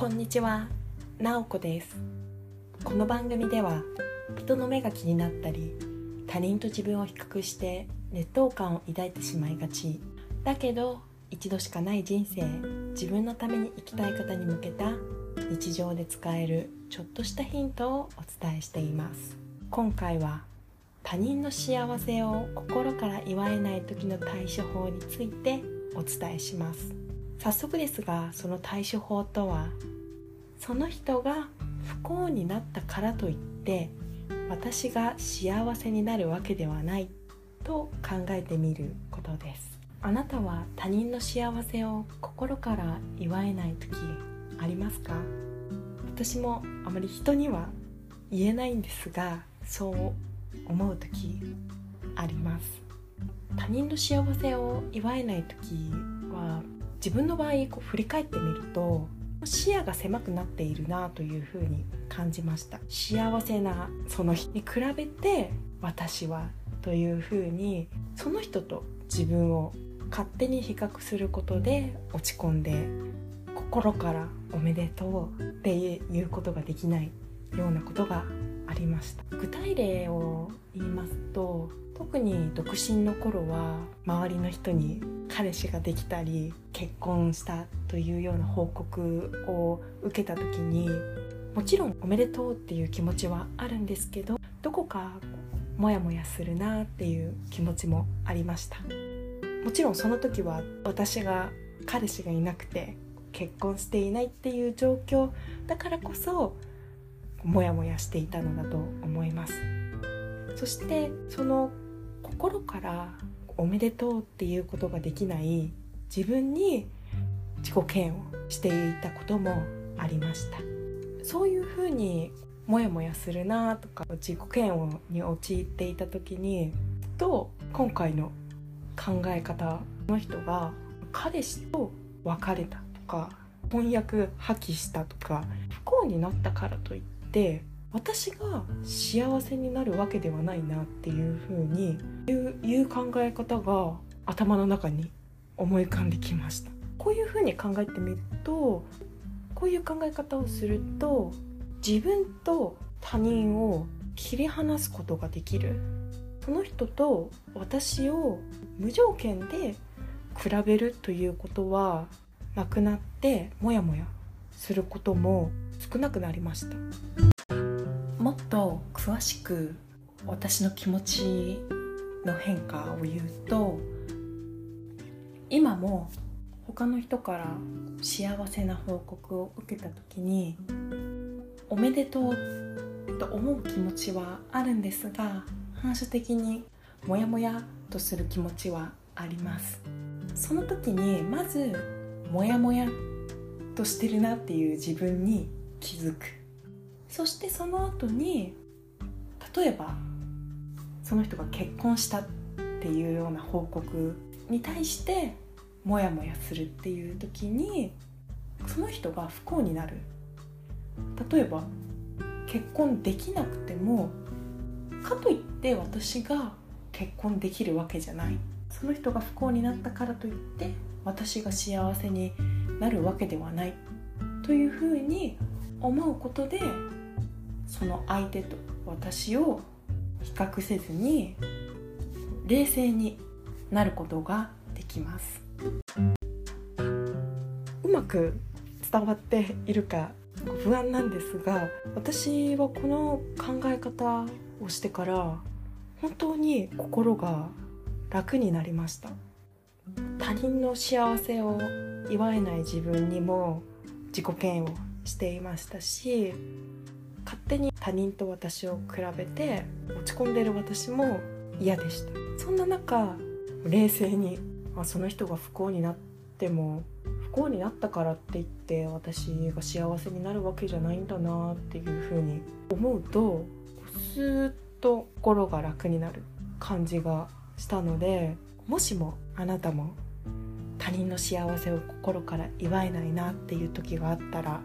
こんにちは、なおこです。この番組では人の目が気になったり他人と自分を比較して劣等感を抱いてしまいがち。だけど一度しかない人生自分のために生きたい方に向けた日常で使えるちょっとしたヒントをお伝えしています。今回は他人の幸せを心から祝えない時の対処法についてお伝えします。早速ですがその対処法とは？その人が不幸になったからといって私が幸せになるわけではないと考えてみることです。あなたは他人の幸せを心から祝えない時ありますか？私もあまり人には言えないんですがそう思う時あります。他人の幸せを祝えない時自分の場合こう振り返ってみると視野が狭くなっているなというふうに感じました。幸せなその日に比べて私はというふうにその人と自分を勝手に比較することで落ち込んで心からおめでとうっていうことができないようなことがありました。具体例を言いますと特に独身の頃は周りの人に彼氏ができたり結婚したというような報告を受けた時にもちろんおめでとうっていう気持ちはあるんですけどどこかモヤモヤするなっていう気持ちもありました。もちろんその時は私が彼氏がいなくて結婚していないっていう状況だからこそモヤモヤしていたのだと思います。そしてその心からおめでとうっていうことができない自分に自己嫌悪していたこともありました。そういうふうにモヤモヤするなとか自己嫌悪に陥っていた時にと今回の考え方の人が彼氏と別れたとか婚約破棄したとか不幸になったからといって私が幸せになるわけではないなっていうふうにいう考え方が頭の中に思い浮かんできました。こういうふうに考えてみるとこういう考え方をすると自分と他人を切り離すことができる。その人と私を無条件で比べるということはなくなってモヤモヤすることも少なくなりました。っと詳しく私の気持ちの変化を言うと今も他の人から幸せな報告を受けた時におめでとうと思う気持ちはあるんですが反射的にモヤモヤとする気持ちはあります。その時にまずモヤモヤとしてるなっていう自分に気づく。そしてその後に例えばその人が結婚したっていうような報告に対してモヤモヤするっていう時にその人が不幸になる。例えば結婚できなくてもかといって私が結婚できるわけじゃない。その人が不幸になったからといって私が幸せになるわけではない。というふうに思うことでその相手と私を比較せずに冷静になることができます。うまく伝わっているか不安なんですが私はこの考え方をしてから本当に心が楽になりました。他人の幸せを祝えない自分にも自己嫌悪していましたし勝手に他人と私を比べて落ち込んでる私も嫌でした。そんな中冷静にあその人が不幸になっても不幸になったからって言って私が幸せになるわけじゃないんだなっていうふうに思うとスーッと心が楽になる感じがしたのでもしもあなたも他人の幸せを心から祝えないなっていう時があったら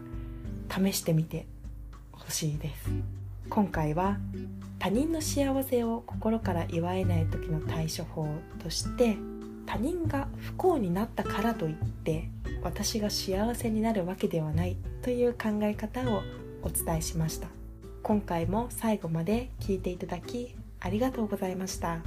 試してみてほしいです今回は他人の幸せを心から祝えない時の対処法として他人が不幸になったからといって私が幸せになるわけではないという考え方をお伝えしました今回も最後まで聞いていただきありがとうございました。